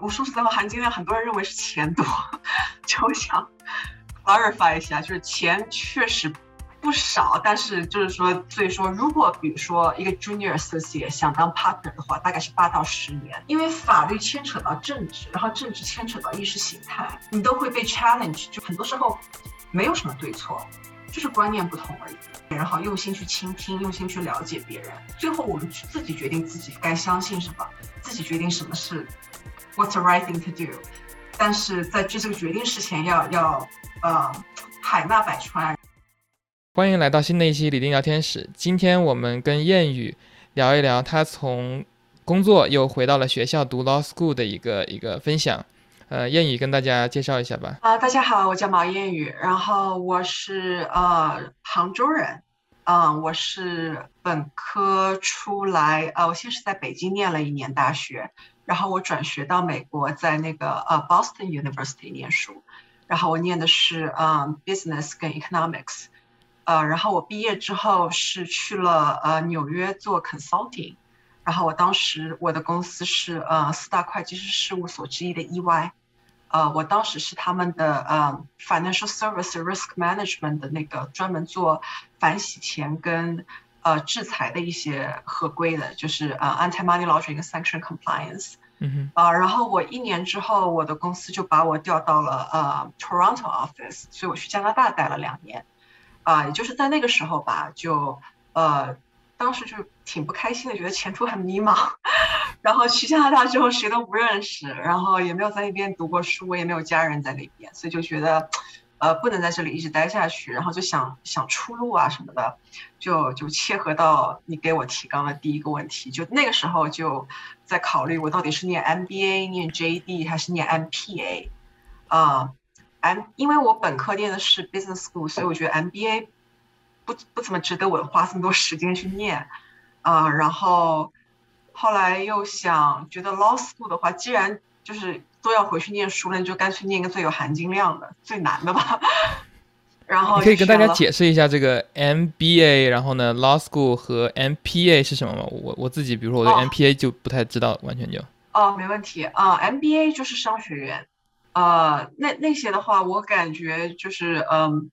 我说实在话，含金量很多人认为是钱多，就想 clarify 一下，就是钱确实不少，但是就是说，所以说，如果比如说一个 junior associate 想当 partner 的话，大概是八到十年，因为法律牵扯到政治，然后政治牵扯到意识形态，你都会被 challenge，就很多时候没有什么对错。就是观念不同而已，然后用心去倾听，用心去了解别人，最后我们自己决定自己该相信什么，自己决定什么是 what's the right thing to do。但是在做这个决定之前，要要呃海纳百川。欢迎来到新的一期李丁聊天室，今天我们跟谚语聊一聊他从工作又回到了学校读 law school 的一个一个分享。呃，谚语跟大家介绍一下吧。啊，大家好，我叫毛谚语，然后我是呃杭州人，嗯，我是本科出来，呃，我先是在北京念了一年大学，然后我转学到美国，在那个呃 Boston University 念书，然后我念的是嗯 Business 跟 Economics，呃，然后我毕业之后是去了呃纽约做 Consulting，然后我当时我的公司是呃四大会计师事务所之一的 EY。呃，我当时是他们的呃 financial service risk management 的那个专门做反洗钱跟呃制裁的一些合规的，就是呃 anti money laundering sanction compliance。啊，然后我一年之后，我的公司就把我调到了呃 Toronto office，所以我去加拿大待了两年。啊，也就是在那个时候吧，就呃。当时就挺不开心的，觉得前途很迷茫。然后去加拿大之后，谁都不认识，然后也没有在那边读过书，也没有家人在那边，所以就觉得，呃，不能在这里一直待下去。然后就想想出路啊什么的，就就切合到你给我提纲的第一个问题。就那个时候就在考虑，我到底是念 MBA、念 JD 还是念 MPA？啊，M，因为我本科念的是 Business School，所以我觉得 MBA。不不怎么值得我花这么多时间去念，啊，然后后来又想觉得 law school 的话，既然就是都要回去念书了，就干脆念个最有含金量的、最难的吧。然后可以跟大家解释一下这个 MBA，然后呢 law school 和 MPA 是什么吗？我我自己比如说我对 MPA 就不太知道，完全就哦，没问题啊，MBA 就是商学院，呃，那那些的话，我感觉就是嗯。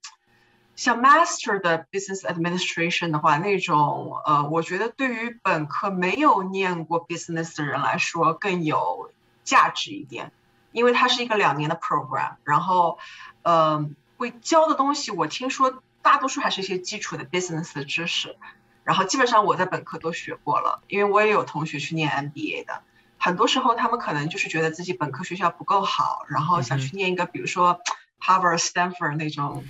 像 Master 的 Business Administration 的话，那种呃，我觉得对于本科没有念过 Business 的人来说更有价值一点，因为它是一个两年的 program，然后呃，会教的东西我听说大多数还是一些基础的 Business 的知识，然后基本上我在本科都学过了，因为我也有同学去念 MBA 的，很多时候他们可能就是觉得自己本科学校不够好，然后想去念一个比如说 Harvard、Stanford 那种。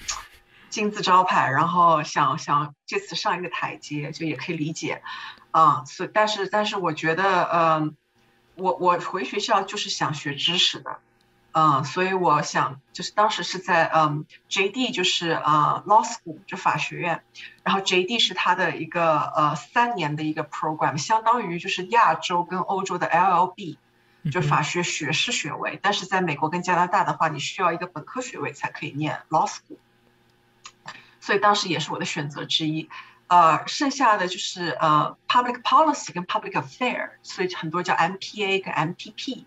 金字招牌，然后想想借此上一个台阶，就也可以理解，啊，所但是但是我觉得，嗯，我我回学校就是想学知识的，嗯，所以我想就是当时是在嗯 JD 就是呃 Law School 就法学院，然后 JD 是它的一个呃三年的一个 program，相当于就是亚洲跟欧洲的 LLB，就法学学士学位，但是在美国跟加拿大的话，你需要一个本科学位才可以念 Law School。所以当时也是我的选择之一，呃，剩下的就是呃，public policy 跟 public affair，所以很多叫 MPA 跟 MPP。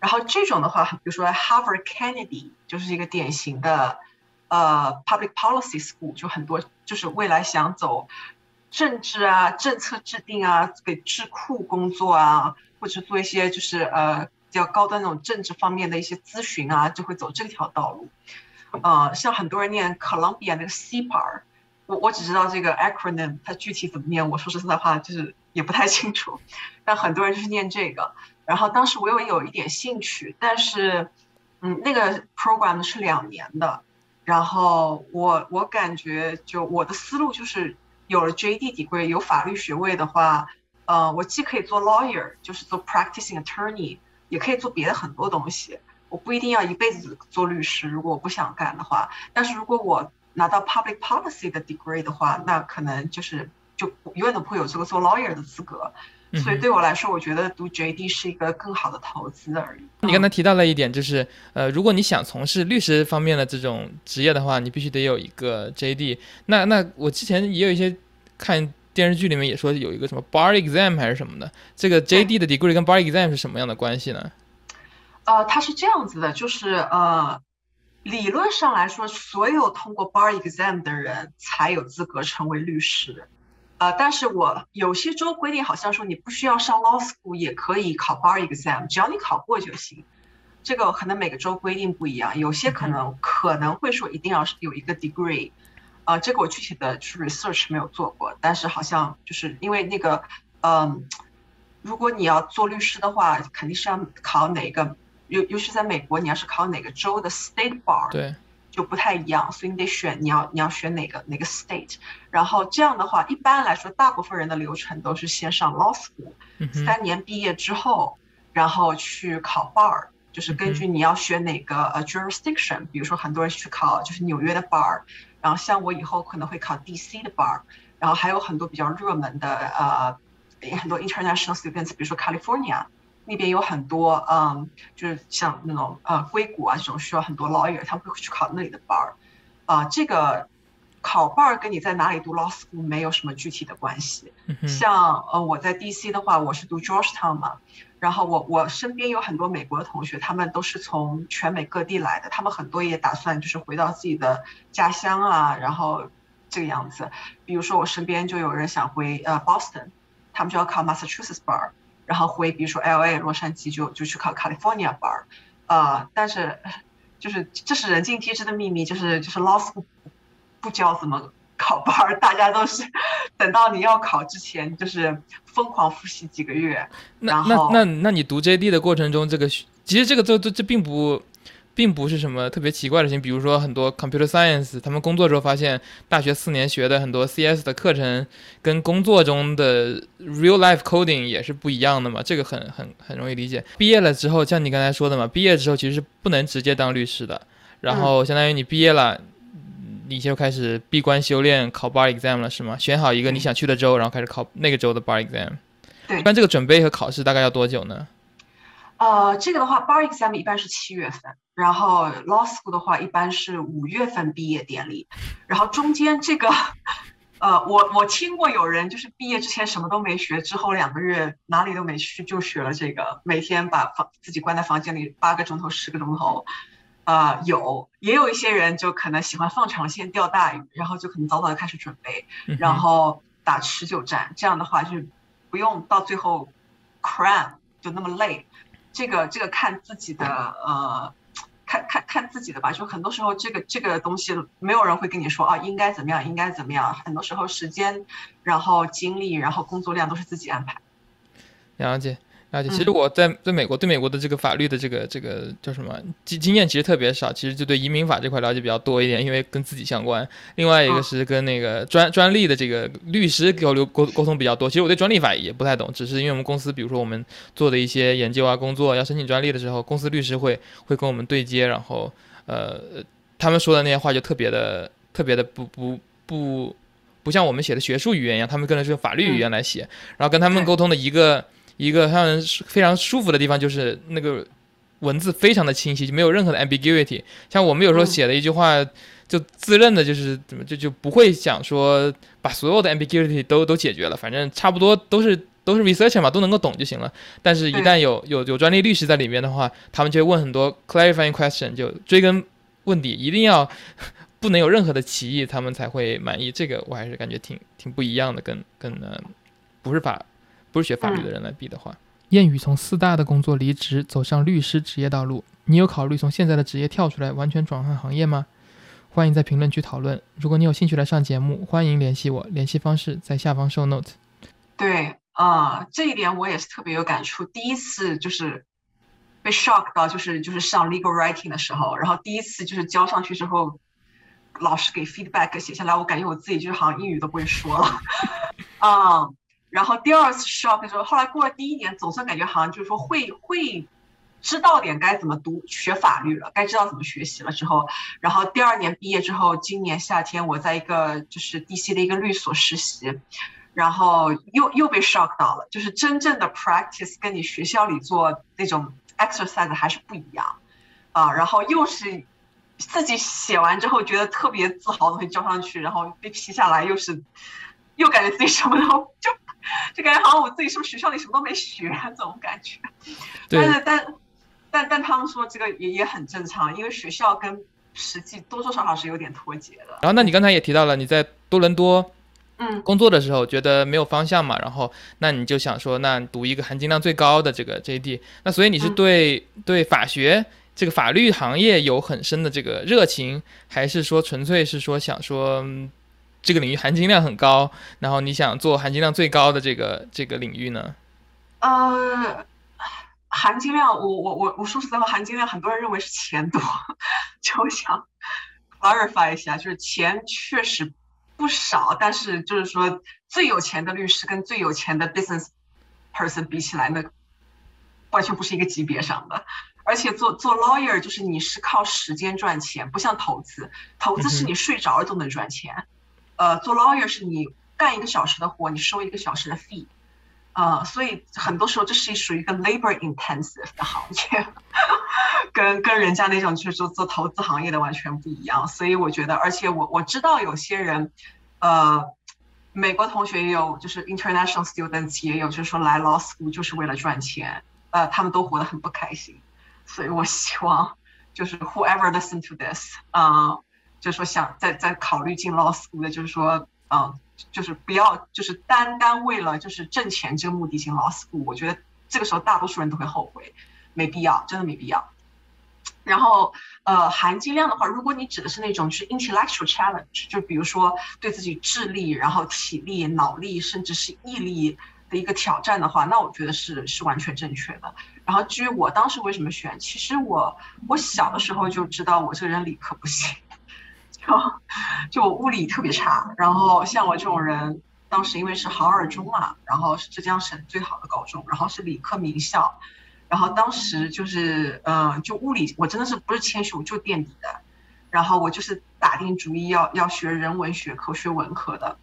然后这种的话，比如说 Harvard Kennedy 就是一个典型的呃 public policy school，就很多就是未来想走政治啊、政策制定啊、给智库工作啊，或者做一些就是呃比较高端那种政治方面的一些咨询啊，就会走这条道路。呃，像很多人念 Columbia 那个 CPAR 我我只知道这个 acronym，它具体怎么念，我说实在话就是也不太清楚。但很多人就是念这个，然后当时我又有一点兴趣，但是，嗯，那个 program 是两年的，然后我我感觉就我的思路就是有了 JD degree 有法律学位的话，呃，我既可以做 lawyer，就是做 practicing attorney，也可以做别的很多东西。我不一定要一辈子做律师，如果我不想干的话。但是如果我拿到 public policy 的 degree 的话，那可能就是就永远都不会有这个做 lawyer 的资格。所以对我来说，我觉得读 JD 是一个更好的投资而已。你刚才提到了一点，就是呃，如果你想从事律师方面的这种职业的话，你必须得有一个 JD。那那我之前也有一些看电视剧里面也说有一个什么 bar exam 还是什么的，这个 JD 的 degree 跟 bar exam 是什么样的关系呢？呃，它是这样子的，就是呃，理论上来说，所有通过 bar exam 的人才有资格成为律师。呃，但是我有些州规定好像说你不需要上 law school 也可以考 bar exam，只要你考过就行。这个可能每个州规定不一样，有些可能可能会说一定要有一个 degree。呃，这个我具体的去 research 没有做过，但是好像就是因为那个，嗯，如果你要做律师的话，肯定是要考哪个，尤尤其在美国，你要是考哪个州的 state bar，对，就不太一样，所以你得选你要你要选哪个哪个 state，然后这样的话，一般来说，大部分人的流程都是先上 law school，三年毕业之后，然后去考 bar，就是根据你要选哪个呃 jurisdiction，比如说很多人去考就是纽约的 bar。然后像我以后可能会考 DC 的 bar，然后还有很多比较热门的呃很多 international students，比如说 California 那边有很多嗯就是像那种呃硅谷啊这种需要很多 lawyer，他们会去考那里的 bar，啊这个考 bar 跟你在哪里读 law school 没有什么具体的关系。像呃我在 DC 的话，我是读 Georgetown 嘛。然后我我身边有很多美国的同学，他们都是从全美各地来的，他们很多也打算就是回到自己的家乡啊，然后这个样子。比如说我身边就有人想回呃 Boston，他们就要考 Massachusetts bar，然后回比如说 LA 洛杉矶就就去考 California 班儿呃，但是就是这是人尽皆知的秘密，就是就是 law school 不教怎么。考班儿，大家都是等到你要考之前，就是疯狂复习几个月。那那那那你读 JD 的过程中，这个其实这个这这这并不并不是什么特别奇怪的事情。比如说很多 computer science，他们工作之后发现，大学四年学的很多 CS 的课程，跟工作中的 real life coding 也是不一样的嘛。这个很很很容易理解。毕业了之后，像你刚才说的嘛，毕业之后其实是不能直接当律师的。然后相当于你毕业了。你就开始闭关修炼，考 bar exam 了是吗？选好一个你想去的州，然后开始考那个州的 bar exam。对。一般这个准备和考试大概要多久呢？呃，这个的话，bar exam 一般是七月份，然后 law school 的话一般是五月份毕业典礼，然后中间这个，呃，我我听过有人就是毕业之前什么都没学，之后两个月哪里都没去就学了这个，每天把房自己关在房间里八个钟头、十个钟头。呃，有，也有一些人就可能喜欢放长线钓大鱼，然后就可能早早的开始准备，然后打持久战。这样的话，就不用到最后 cram 就那么累。这个这个看自己的呃，看看看自己的吧。就很多时候，这个这个东西没有人会跟你说啊，应该怎么样，应该怎么样。很多时候，时间，然后精力，然后工作量都是自己安排。了解。而且，其实我在在美国对美国的这个法律的这个这个叫什么经经验其实特别少，其实就对移民法这块了解比较多一点，因为跟自己相关。另外一个是跟那个专专利的这个律师交流沟沟通比较多。其实我对专利法也不太懂，只是因为我们公司，比如说我们做的一些研究啊工作要申请专利的时候，公司律师会会跟我们对接，然后呃他们说的那些话就特别的特别的不不不不像我们写的学术语言一样，他们更是用法律语言来写，然后跟他们沟通的一个。一个让人非常舒服的地方就是那个文字非常的清晰，就没有任何的 ambiguity。像我们有时候写的一句话，就自认的就是怎么就就不会想说把所有的 ambiguity 都都解决了，反正差不多都是都是 researcher 嘛，都能够懂就行了。但是，一旦有有有专利律师在里面的话，他们就会问很多 clarifying question，就追根问底，一定要不能有任何的歧义，他们才会满意。这个我还是感觉挺挺不一样的，跟跟呃不是法。不是学法律的人来比的话，谚语从四大的工作离职，走上律师职业道路。你有考虑从现在的职业跳出来，完全转换行业吗？欢迎在评论区讨论。如果你有兴趣来上节目，欢迎联系我，联系方式在下方 show note。对，啊，这一点我也是特别有感触。第一次就是被 shock 到，就是就是上 legal writing 的时候，然后第一次就是交上去之后，老师给 feedback 写下来，我感觉我自己就是好像英语都不会说了，啊。然后第二次 shock 的时候，后来过了第一年，总算感觉好像就是说会会知道点该怎么读学法律了，该知道怎么学习了之后，然后第二年毕业之后，今年夏天我在一个就是 DC 的一个律所实习，然后又又被 shock 到了，就是真正的 practice 跟你学校里做那种 exercise 还是不一样啊，然后又是自己写完之后觉得特别自豪的东西交上去，然后被批下来又是又感觉自己什么都 就。就感觉好像我自己是不是学校里什么都没学 这种感觉，但是但但但他们说这个也也很正常，因为学校跟实际多多少少是有点脱节的。然后，那你刚才也提到了你在多伦多，嗯，工作的时候觉得没有方向嘛，然后那你就想说，那读一个含金量最高的这个 JD，那所以你是对对法学这个法律行业有很深的这个热情，还是说纯粹是说想说这个领域含金量很高，然后你想做含金量最高的这个这个领域呢？呃。含金量，我我我我说实在话，含金量很多人认为是钱多，就想 clarify 一下，就是钱确实不少，但是就是说最有钱的律师跟最有钱的 business person 比起来，那完全不是一个级别上的。而且做做 lawyer 就是你是靠时间赚钱，不像投资，投资是你睡着了都能赚钱，呃，做 lawyer 是你干一个小时的活，你收一个小时的 fee。呃，所以很多时候这是属于一个 labor intensive 的行业，跟跟人家那种就是说做投资行业的完全不一样。所以我觉得，而且我我知道有些人，呃，美国同学也有，就是 international students 也有，就是说来 law school 就是为了赚钱，呃，他们都活得很不开心。所以我希望就是 whoever listen to this，啊，就是说想再再考虑进 law school 的，就是说，嗯。就是不要，就是单单为了就是挣钱这个目的进 law school，我觉得这个时候大多数人都会后悔，没必要，真的没必要。然后，呃，含金量的话，如果你指的是那种是 intellectual challenge，就比如说对自己智力、然后体力、脑力，甚至是毅力的一个挑战的话，那我觉得是是完全正确的。然后至于我当时为什么选，其实我我小的时候就知道我这个人理科不行。就物理特别差，然后像我这种人，当时因为是杭二中嘛，然后是浙江省最好的高中，然后是理科名校，然后当时就是，嗯，就物理我真的是不是谦虚，我就垫底的，然后我就是打定主意要要学人文学科，学文科的，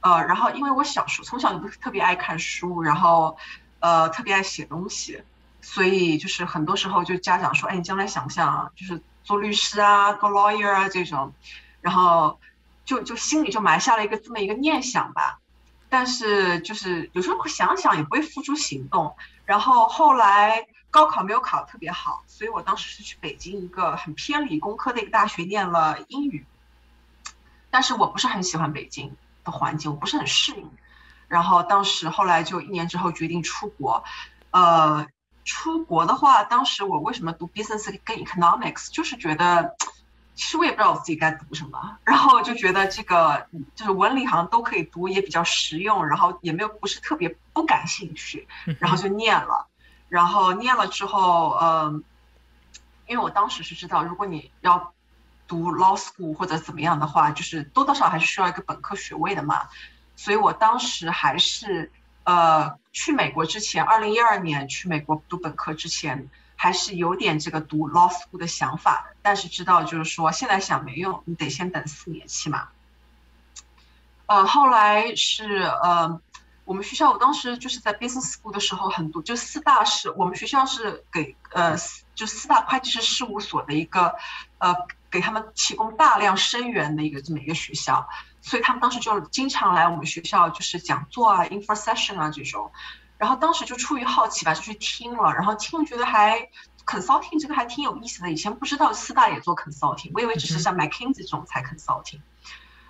呃，然后因为我小时候从小就特别爱看书，然后呃特别爱写东西，所以就是很多时候就家长说，哎，你将来想不想就是。做律师啊，做 lawyer 啊这种，然后就就心里就埋下了一个这么一个念想吧，但是就是有时候会想想也不会付诸行动。然后后来高考没有考特别好，所以我当时是去北京一个很偏理工科的一个大学念了英语，但是我不是很喜欢北京的环境，我不是很适应。然后当时后来就一年之后决定出国，呃。出国的话，当时我为什么读 business 跟 economics，就是觉得，其实我也不知道我自己该读什么，然后就觉得这个就是文理行都可以读，也比较实用，然后也没有不是特别不感兴趣，然后就念了，然后念了之后，嗯，因为我当时是知道，如果你要读 law school 或者怎么样的话，就是多多少还是需要一个本科学位的嘛，所以我当时还是。呃，去美国之前，二零一二年去美国读本科之前，还是有点这个读 law school 的想法的。但是知道就是说，现在想没用，你得先等四年起码。呃，后来是呃，我们学校我当时就是在 business school 的时候很多，就四大是我们学校是给呃，就四大会计师事务所的一个呃，给他们提供大量生源的一个这么一个学校。所以他们当时就经常来我们学校，就是讲座啊、info session 啊这种，然后当时就出于好奇吧，就去听了，然后听觉得还 consulting 这个还挺有意思的，以前不知道四大也做 consulting，我以为只是像 McKinsey 这种才 consulting，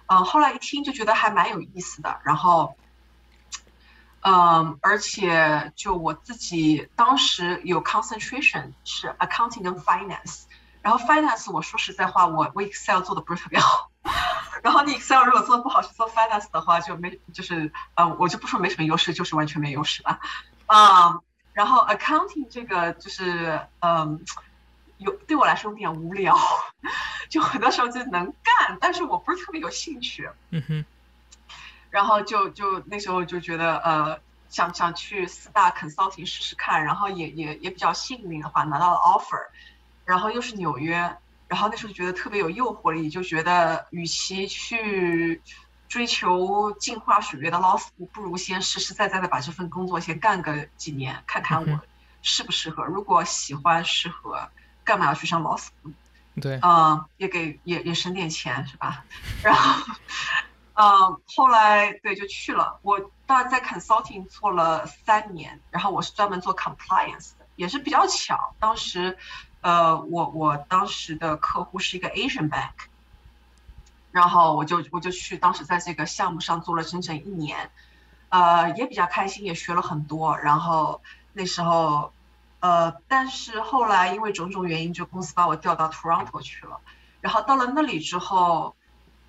嗯，后来一听就觉得还蛮有意思的，然后，嗯，而且就我自己当时有 concentration 是 accounting 跟 finance，然后 finance 我说实在话，我我 Excel 做的不是特别好。然后你 Excel 如果做的不好，去做 Finance 的话，就没就是呃，我就不说没什么优势，就是完全没优势吧，啊。然后 Accounting 这个就是嗯，有对我来说有点无聊，就很多时候就能干，但是我不是特别有兴趣。嗯哼。然后就就那时候就觉得呃，想想去四大 Consulting 试试看，然后也也也比较幸运的话拿到了 Offer，然后又是纽约。然后那时候觉得特别有诱惑力，就觉得与其去追求进化水月的 school，不如先实实在在的把这份工作先干个几年，看看我适不适合。如果喜欢适合，干嘛要去上？对，嗯，也给也也省点钱是吧？然后，嗯，后来对就去了。我当然在 consulting 做了三年，然后我是专门做 compliance 的。也是比较巧，当时，呃，我我当时的客户是一个 Asian Bank，然后我就我就去，当时在这个项目上做了整整一年，呃，也比较开心，也学了很多。然后那时候，呃，但是后来因为种种原因，就公司把我调到 Toronto 去了。然后到了那里之后，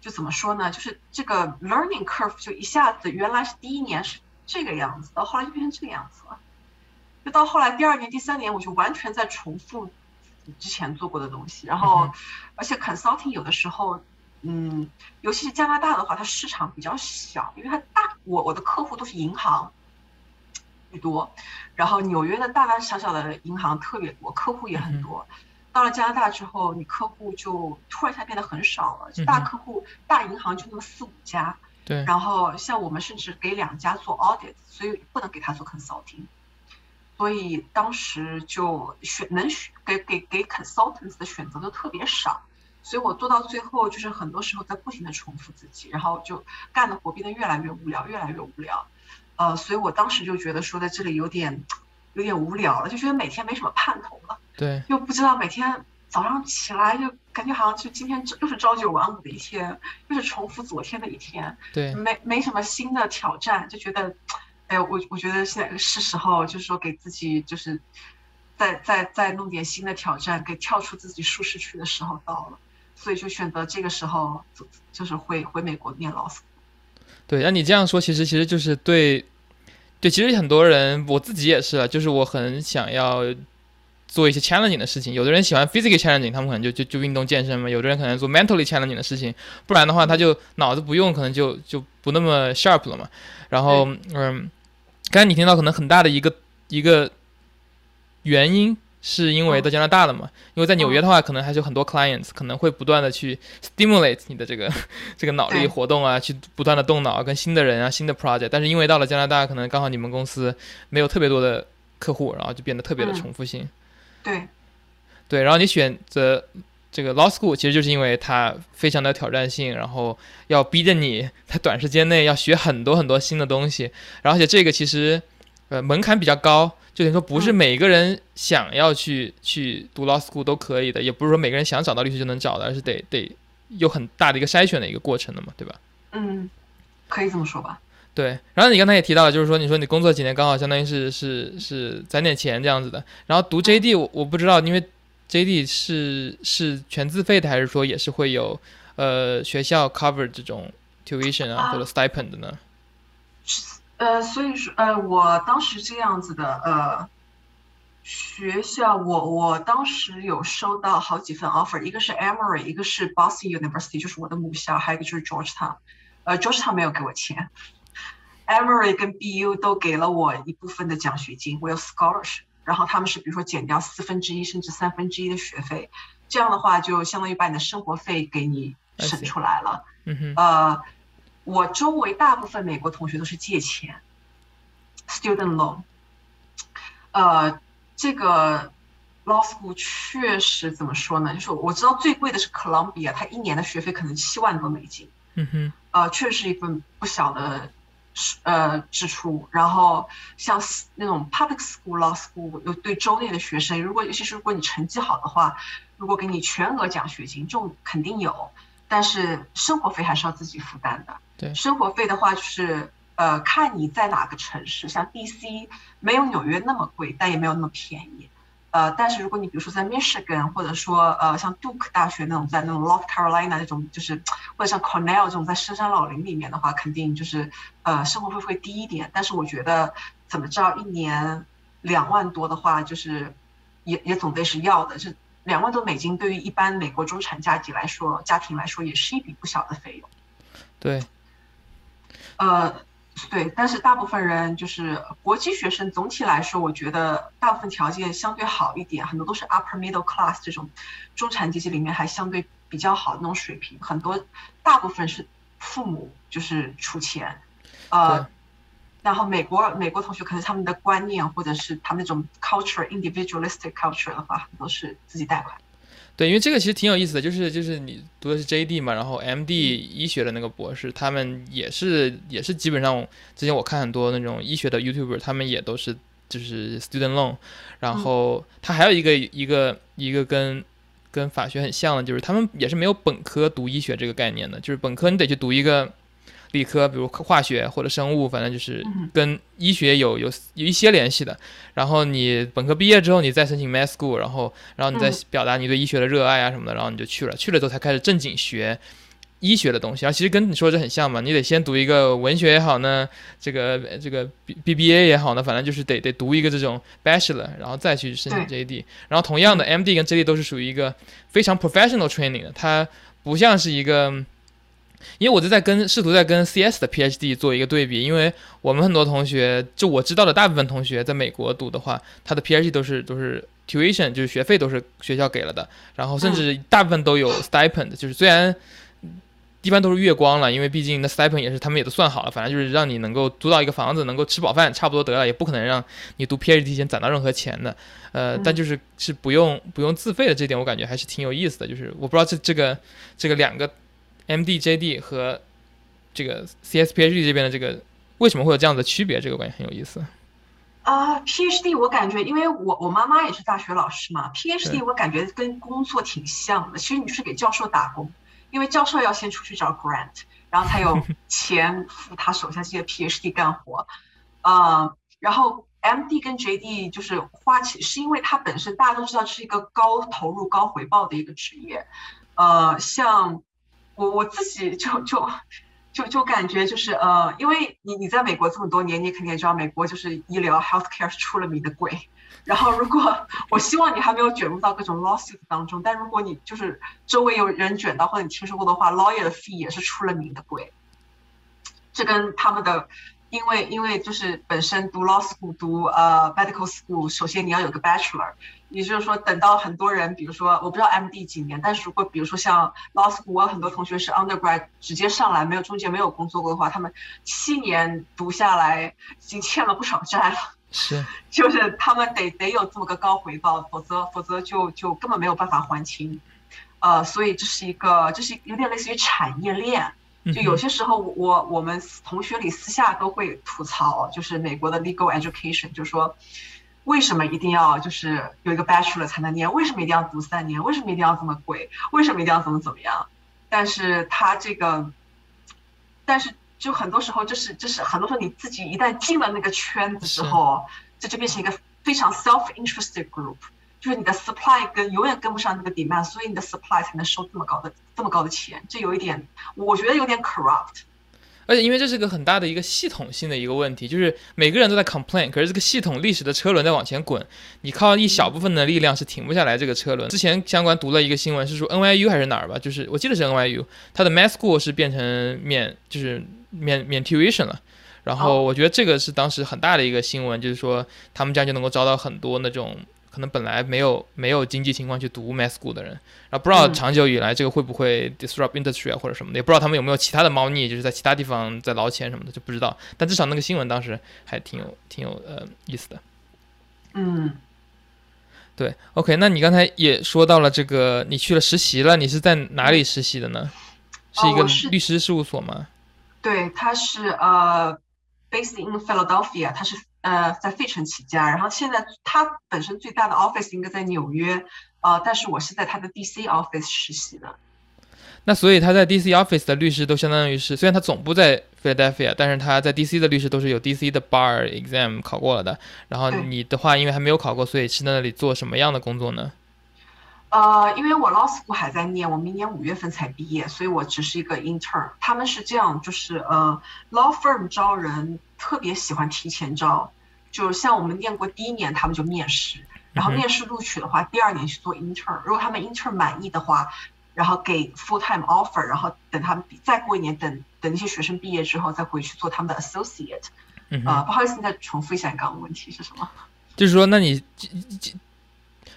就怎么说呢？就是这个 learning curve 就一下子，原来是第一年是这个样子，到后来就变成这个样子了。就到后来第二年、第三年，我就完全在重复之前做过的东西。然后，而且 consulting 有的时候，嗯，尤其是加拿大的话，它市场比较小，因为它大，我我的客户都是银行居多，然后纽约的大大小小的银行特别多，客户也很多。到了加拿大之后，你客户就突然一下变得很少了，大客户、大银行就那么四五家。对。然后像我们甚至给两家做 audit，所以不能给他做 consulting。所以当时就选能选给给给 consultants 的选择都特别少，所以我做到最后就是很多时候在不停的重复自己，然后就干的活变得越来越无聊，越来越无聊。呃，所以我当时就觉得说在这里有点有点无聊了，就觉得每天没什么盼头了。对，又不知道每天早上起来就感觉好像就今天又是朝九晚五的一天，又是重复昨天的一天，对，没没什么新的挑战，就觉得，哎，我我觉得现在是时候，就是说给自己就是再再再弄点新的挑战，给跳出自己舒适区的时候到了，所以就选择这个时候就是回回美国念老师。对，那你这样说，其实其实就是对，对，其实很多人，我自己也是，就是我很想要。做一些 challenging 的事情，有的人喜欢 physically challenging，他们可能就就就运动健身嘛。有的人可能做 mentally challenging 的事情，不然的话他就脑子不用，可能就就不那么 sharp 了嘛。然后，嗯，刚才你听到可能很大的一个一个原因，是因为在加拿大了嘛？因为在纽约的话，可能还是有很多 clients，可能会不断的去 stimulate 你的这个这个脑力活动啊，去不断的动脑，跟新的人啊，新的 project。但是因为到了加拿大，可能刚好你们公司没有特别多的客户，然后就变得特别的重复性。对，对，然后你选择这个 law school，其实就是因为它非常的挑战性，然后要逼着你 在短时间内要学很多很多新的东西，然后而且这个其实呃门槛比较高，就等于说不是每个人想要去去读 law school 都可以的，也不是说每个人想找到律师就能找的，而是得得有很大的一个筛选的一个过程的嘛，对吧？嗯，可以这么说吧。对，然后你刚才也提到了，就是说，你说你工作几年，刚好相当于是是是攒点钱这样子的。然后读 JD，我我不知道，因为 JD 是是全自费的，还是说也是会有呃学校 cover 这种 tuition 啊或者 stipend 的呢？呃，所以说呃，我当时这样子的呃学校，我我当时有收到好几份 offer，一个是 Emory，一个是 Boston University，就是我的母校，还有一个就是 Georgetown，呃，Georgetown 没有给我钱。Emory 跟 BU 都给了我一部分的奖学金，我有 scholarship，然后他们是比如说减掉四分之一甚至三分之一的学费，这样的话就相当于把你的生活费给你省出来了。嗯哼。呃，我周围大部分美国同学都是借钱，student loan。呃，这个 law school 确实怎么说呢？就是我知道最贵的是 Columbia，它一年的学费可能七万多美金。嗯哼。呃，确实是一份不小的。呃，支出，然后像那种 public school、law school，有对州内的学生，如果尤其是如果你成绩好的话，如果给你全额奖学金，这种肯定有，但是生活费还是要自己负担的。对，生活费的话就是呃，看你在哪个城市，像 DC 没有纽约那么贵，但也没有那么便宜。呃，但是如果你比如说在 Michigan，或者说呃像 Duke 大学那种，在那种 North Carolina 那种，就是或者像 Cornell 这种在深山老林里面的话，肯定就是呃生活费会低一点。但是我觉得怎么着，一年两万多的话，就是也也总得是要的。这两万多美金对于一般美国中产家庭来说，家庭来说也是一笔不小的费用。对，呃。对，但是大部分人就是国际学生，总体来说，我觉得大部分条件相对好一点，很多都是 upper middle class 这种中产阶级里面还相对比较好的那种水平，很多大部分是父母就是出钱，呃，然后美国美国同学可能他们的观念或者是他们那种 culture individualistic culture 的话，很多是自己贷款。对，因为这个其实挺有意思的，就是就是你读的是 JD 嘛，然后 MD 医学的那个博士，他们也是也是基本上之前我看很多那种医学的 YouTuber，他们也都是就是 student loan，然后他还有一个一个一个跟跟法学很像的，就是他们也是没有本科读医学这个概念的，就是本科你得去读一个理科，比如化学或者生物，反正就是跟医学有有有一些联系的。然后你本科毕业之后，你再申请 med school，然后然后你再表达你对医学的热爱啊什么的，然后你就去了，去了之后才开始正经学。医学的东西，然后其实跟你说的这很像嘛，你得先读一个文学也好呢，这个这个 B B B A 也好呢，反正就是得得读一个这种 Bachelor，然后再去申请 J D。然后同样的 M D 跟 J D 都是属于一个非常 professional training 的，它不像是一个，因为我就在跟试图在跟 C S 的 P H D 做一个对比，因为我们很多同学，就我知道的大部分同学在美国读的话，他的 P H D 都是都是 tuition，就是学费都是学校给了的，然后甚至大部分都有 stipend，就是虽然。一般都是月光了，因为毕竟那 stipend 也是他们也都算好了，反正就是让你能够租到一个房子，能够吃饱饭，差不多得了，也不可能让你读 PhD 前攒到任何钱的。呃，但就是是不用不用自费的这点，我感觉还是挺有意思的。就是我不知道这这个这个两个 MD、JD 和这个 CSPhD 这边的这个为什么会有这样的区别，这个关系很有意思。啊，PhD 我感觉，因为我我妈妈也是大学老师嘛，PhD 我感觉跟工作挺像的。其实你是给教授打工。因为教授要先出去找 grant，然后才有 钱付他手下这些 PhD 干活，呃，然后 MD 跟 JD 就是花钱，是因为它本身大家都知道是一个高投入高回报的一个职业，呃，像我我自己就就就就感觉就是呃，因为你你在美国这么多年，你肯定也知道美国就是医疗 healthcare 是出了名的贵。然后，如果我希望你还没有卷入到各种 lawsuit 当中，但如果你就是周围有人卷到或者你听说过的话，lawyer 的 fee 也是出了名的贵。这跟他们的，因为因为就是本身读 law school 读呃 medical school，首先你要有个 bachelor，也就是说等到很多人，比如说我不知道 MD 几年，但是如果比如说像 law school，我有很多同学是 undergrad 直接上来，没有中间没有工作过的话，他们七年读下来已经欠了不少债了。是，就是他们得得有这么个高回报，否则否则就就根本没有办法还清，呃，所以这是一个，这是有点类似于产业链。就有些时候，我我们同学里私下都会吐槽，就是美国的 legal education，就是说为什么一定要就是有一个 bachelor 才能念？为什么一定要读三年？为什么一定要这么贵？为什么一定要怎么怎么样？但是他这个，但是。就很多时候，就是就是很多时候你自己一旦进了那个圈子之后，这就变成一个非常 self-interested group，就是你的 supply 跟永远跟不上那个 demand，所以你的 supply 才能收这么高的这么高的钱，这有一点，我觉得有点 corrupt。而且因为这是个很大的一个系统性的一个问题，就是每个人都在 complain，可是这个系统历史的车轮在往前滚，你靠一小部分的力量是停不下来这个车轮。之前相关读了一个新闻，是说 NYU 还是哪儿吧，就是我记得是 NYU，它的 math school 是变成免就是免免 tuition 了，然后我觉得这个是当时很大的一个新闻，就是说他们这样就能够招到很多那种。可能本来没有没有经济情况去读 math school 的人，然后不知道长久以来这个会不会 disrupt industry 啊或者什么的，也不知道他们有没有其他的猫腻，就是在其他地方在捞钱什么的就不知道。但至少那个新闻当时还挺有挺有呃意思的。嗯，对，OK，那你刚才也说到了这个，你去了实习了，你是在哪里实习的呢？是一个律师事务所吗？对，他是呃 based in Philadelphia，他是。呃，在费城起家，然后现在他本身最大的 office 应该在纽约，呃，但是我是在他的 DC office 实习的。那所以他在 DC office 的律师都相当于是，虽然他总部在 Philadelphia，但是他在 DC 的律师都是有 DC 的 bar exam 考过了的。然后你的话，因为还没有考过，所以是在那里做什么样的工作呢？呃，因为我 law school 还在念，我明年五月份才毕业，所以我只是一个 intern。他们是这样，就是呃，law firm 招人特别喜欢提前招，就是像我们念过第一年他们就面试，然后面试录取的话，第二年去做 intern。如果他们 intern 满意的话，然后给 full time offer，然后等他们再过一年，等等那些学生毕业之后再回去做他们的 associate。啊，不好意思，你再重复一下你刚刚问题是什么？就是说，那你。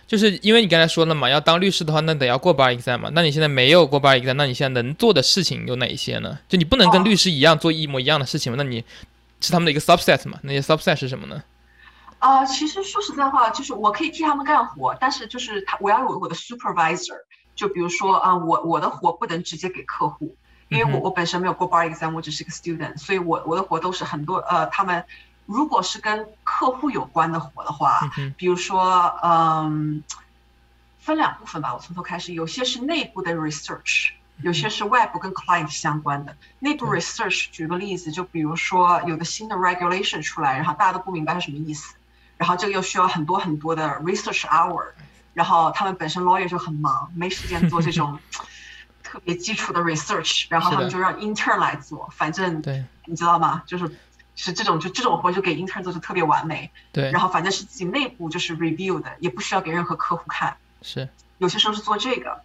就是因为你刚才说了嘛，要当律师的话，那得要过 bar exam 嘛。那你现在没有过 bar exam，那你现在能做的事情有哪一些呢？就你不能跟律师一样做一模一样的事情嘛？那你是他们的一个 subset 嘛？那些 subset 是什么呢？啊，其实说实在话，就是我可以替他们干活，但是就是他我要有我的 supervisor。就比如说啊，我我的活不能直接给客户，因为我我本身没有过 bar exam，我只是个 student，所以我我的活都是很多呃他们。如果是跟客户有关的活的话，比如说，嗯，分两部分吧，我从头开始，有些是内部的 research，有些是外部跟 client 相关的。内部 research，举个例子，就比如说有个新的 regulation 出来，然后大家都不明白是什么意思，然后这个又需要很多很多的 research hour，然后他们本身 lawyer 就很忙，没时间做这种 特别基础的 research，然后他们就让 intern 来做，反正对你知道吗？就是是这种就这种活就给 intern 做就特别完美。对然后反正是自己内部就是 review 的，也不需要给任何客户看。是有些时候是做这个，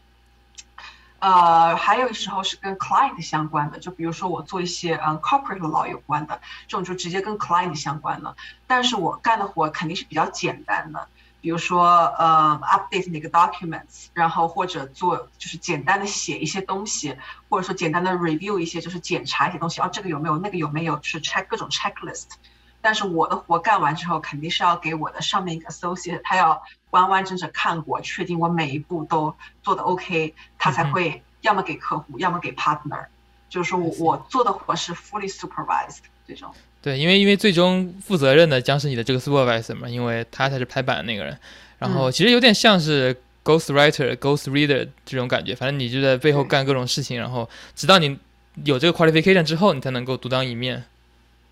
呃，还有时候是跟 client 相关的，就比如说我做一些嗯 corporate law 有关的，这种就直接跟 client 相关的。但是我干的活肯定是比较简单的，比如说呃 update 那个 documents，然后或者做就是简单的写一些东西，或者说简单的 review 一些就是检查一些东西，啊这个有没有那个有没有，就是 check 各种 checklist。但是我的活干完之后，肯定是要给我的上面一个 associate，他要完完整整看过，确定我每一步都做的 OK，他才会要么给客户，要么给 partner。就是说我我做的活是 fully supervised 这种。对，因为因为最终负责任的将是你的这个 supervisor 嘛，因为他才是拍板的那个人。然后嗯其实有点像是 ghost writer、ghost reader 这种感觉，反正你就在背后干各种事情，然后直到你有这个 qualification 之后，你才能够独当一面。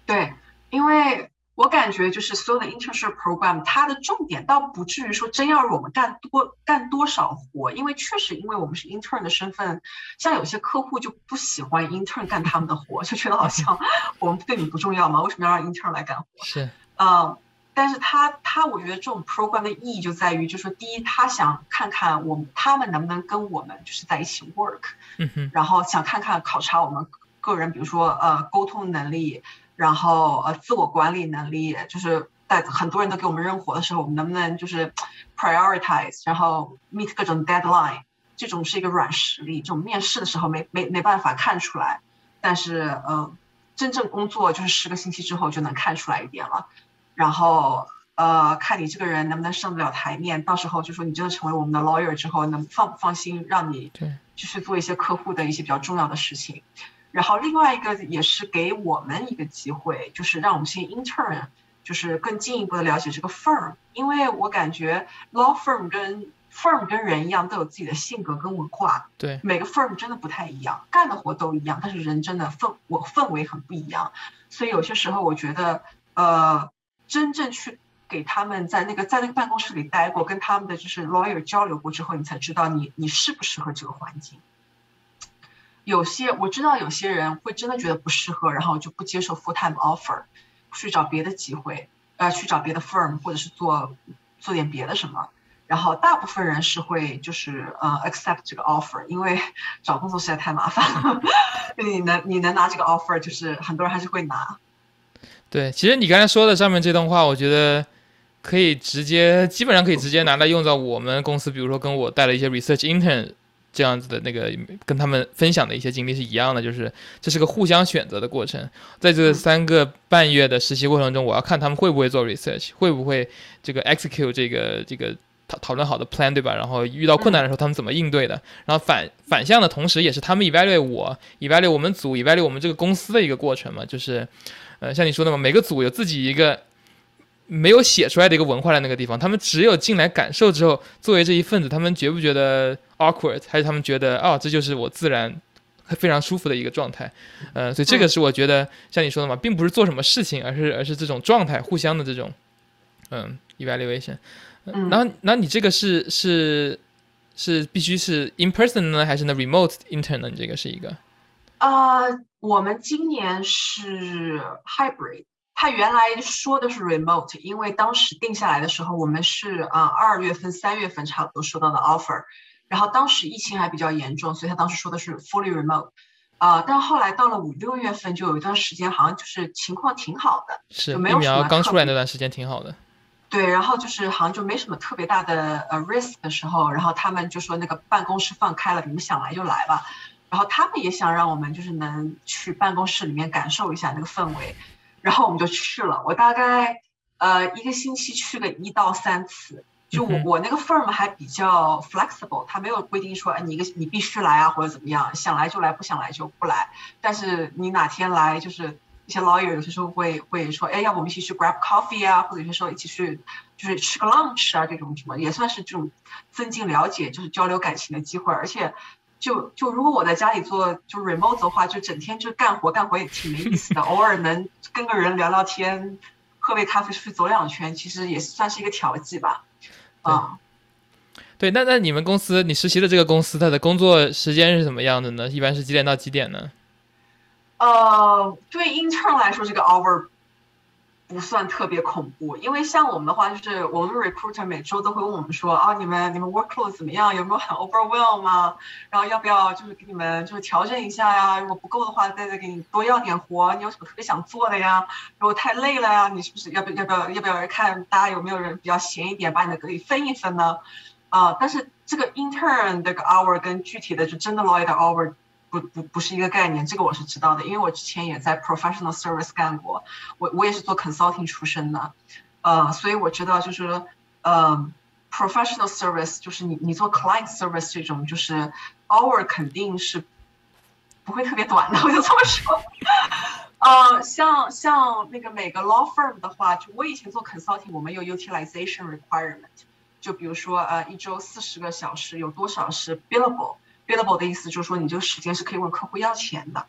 对，因为我感觉就是所有的 internship program，它的重点倒不至于说真要让我们干多干多少活，因为确实因为我们是 intern 的身份，像有些客户就不喜欢 intern 干他们的活，就觉得好像 我们对你不重要吗？为什么要让 intern 来干活？是，嗯，但是他他，我觉得这种 program 的意义就在于，就是说，第一，他想看看我们他们能不能跟我们就是在一起 work，嗯哼，然后想看看考察我们个人，比如说呃沟通能力，然后呃自我管理能力，就是在很多人都给我们扔活的时候，我们能不能就是 prioritize，然后 meet 各种 deadline，这种是一个软实力，这种面试的时候没没没办法看出来，但是呃真正工作就是十个星期之后就能看出来一点了，然后。呃，看你这个人能不能上得了台面，到时候就说你真的成为我们的 lawyer 之后，能放不放心让你对，继续做一些客户的一些比较重要的事情。然后另外一个也是给我们一个机会，就是让我们先 intern 就是更进一步的了解这个 firm，因为我感觉 law firm 跟 firm 跟人一样都有自己的性格跟文化，对，每个 firm 真的不太一样，干的活都一样，但是人真的氛我氛围很不一样，所以有些时候我觉得呃真正去。给他们在那个在那个办公室里待过，跟他们的就是 lawyer 交流过之后，你才知道你你适不适合这个环境。有些我知道有些人会真的觉得不适合，然后就不接受 full time offer，去找别的机会，呃，去找别的 firm 或者是做做点别的什么。然后大部分人是会就是呃 accept 这个 offer，因为 找工作实在太麻烦了。你能你能拿这个 offer，就是很多人还是会拿。对，其实你刚才说的上面这段话，我觉得可以直接，基本上可以直接拿来用在我们公司，比如说跟我带了一些 research intern 这样子的那个，跟他们分享的一些经历是一样的，就是这是个互相选择的过程。在这三个半月的实习过程中，我要看他们会不会做 research，会不会这个 execute 这个这个讨讨论好的 plan，对吧？然后遇到困难的时候，他们怎么应对的？然后反反向的同时，也是他们 evaluate 我，evaluate 我们组，evaluate 我们这个公司的一个过程嘛，就是。呃，像你说的嘛，每个组有自己一个没有写出来的一个文化在那个地方，他们只有进来感受之后，作为这一份子，他们觉不觉得 awkward，还是他们觉得哦，这就是我自然非常舒服的一个状态？呃，所以这个是我觉得像你说的嘛，并不是做什么事情，而是而是这种状态，互相的这种嗯 evaluation。嗯然后，然后你这个是是是必须是 in person 呢，还是呢 remote intern 呢？你这个是一个呃，我们今年是 hybrid，他原来说的是 remote，因为当时定下来的时候，我们是呃二月份、三月份差不多收到的 offer，然后当时疫情还比较严重，所以他当时说的是 fully remote，呃，但后来到了五六月份，就有一段时间好像就是情况挺好的，是没有什苗刚出来那段时间挺好的。对，然后就是好像就没什么特别大的呃 risk 的时候，然后他们就说那个办公室放开了，你们想来就来吧。然后他们也想让我们就是能去办公室里面感受一下那个氛围，然后我们就去了。我大概呃一个星期去个一到三次，就我我那个 firm 还比较 flexible，他没有规定说哎你一个你必须来啊或者怎么样，想来就来，不想来就不来。但是你哪天来就是一些 lawyer 有些时候会会说，哎，要不我们一起去 grab coffee 啊，或者有些时候一起去就是吃个 lunch 啊，这种什么也算是这种增进了解，就是交流感情的机会。而且，就就如果我在家里做就 remote 的话，就整天就干活干活也挺没意思的。偶尔能跟个人聊聊天，喝杯咖啡出去走两圈，其实也算是一个调剂吧。啊。对，那那你们公司，你实习的这个公司，它的工作时间是怎么样的呢？一般是几点到几点呢？呃，对 intern 来说，这个 hour 不算特别恐怖，因为像我们的话，就是我们 recruiter 每周都会问我们说，啊，你们你们 workload 怎么样？有没有很 overwhelm 吗？然后要不要就是给你们就是调整一下呀？如果不够的话，再再给你多要点活。你有什么特别想做的呀？如果太累了呀，你是不是要不要不要要不要看大家有没有人比较闲一点，把你的可以分一分呢？啊，但是这个 intern 这个 hour 跟具体的就真的 lawyer hour 不不不是一个概念，这个我是知道的，因为我之前也在 professional service 干过，我我也是做 consulting 出身的，呃，所以我知道就是呃 professional service 就是你你做 client service 这种就是 hour 肯定是不会特别短的，我就这么说。呃，像像那个每个 law firm 的话，就我以前做 consulting，我们有 utilization requirement。就比如说，呃，一周四十个小时，有多少是 billable billable 的意思就是说，你这个时间是可以问客户要钱的。